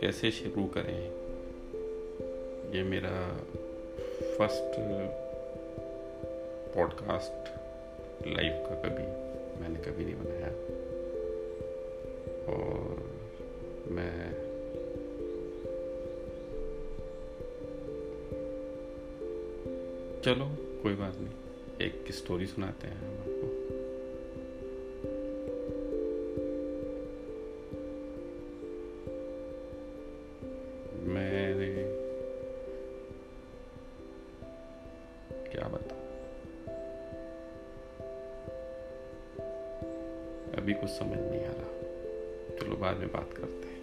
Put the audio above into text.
कैसे शुरू करें? ये मेरा फ़र्स्ट पॉडकास्ट लाइव का कभी मैंने कभी नहीं बनाया। और मैं चलो, कोई बात नहीं। एक स्टोरी सुनाते हैं हम आपको। बता अभी कुछ समझ नहीं आ रहा। चलो बाद में बात करते हैं।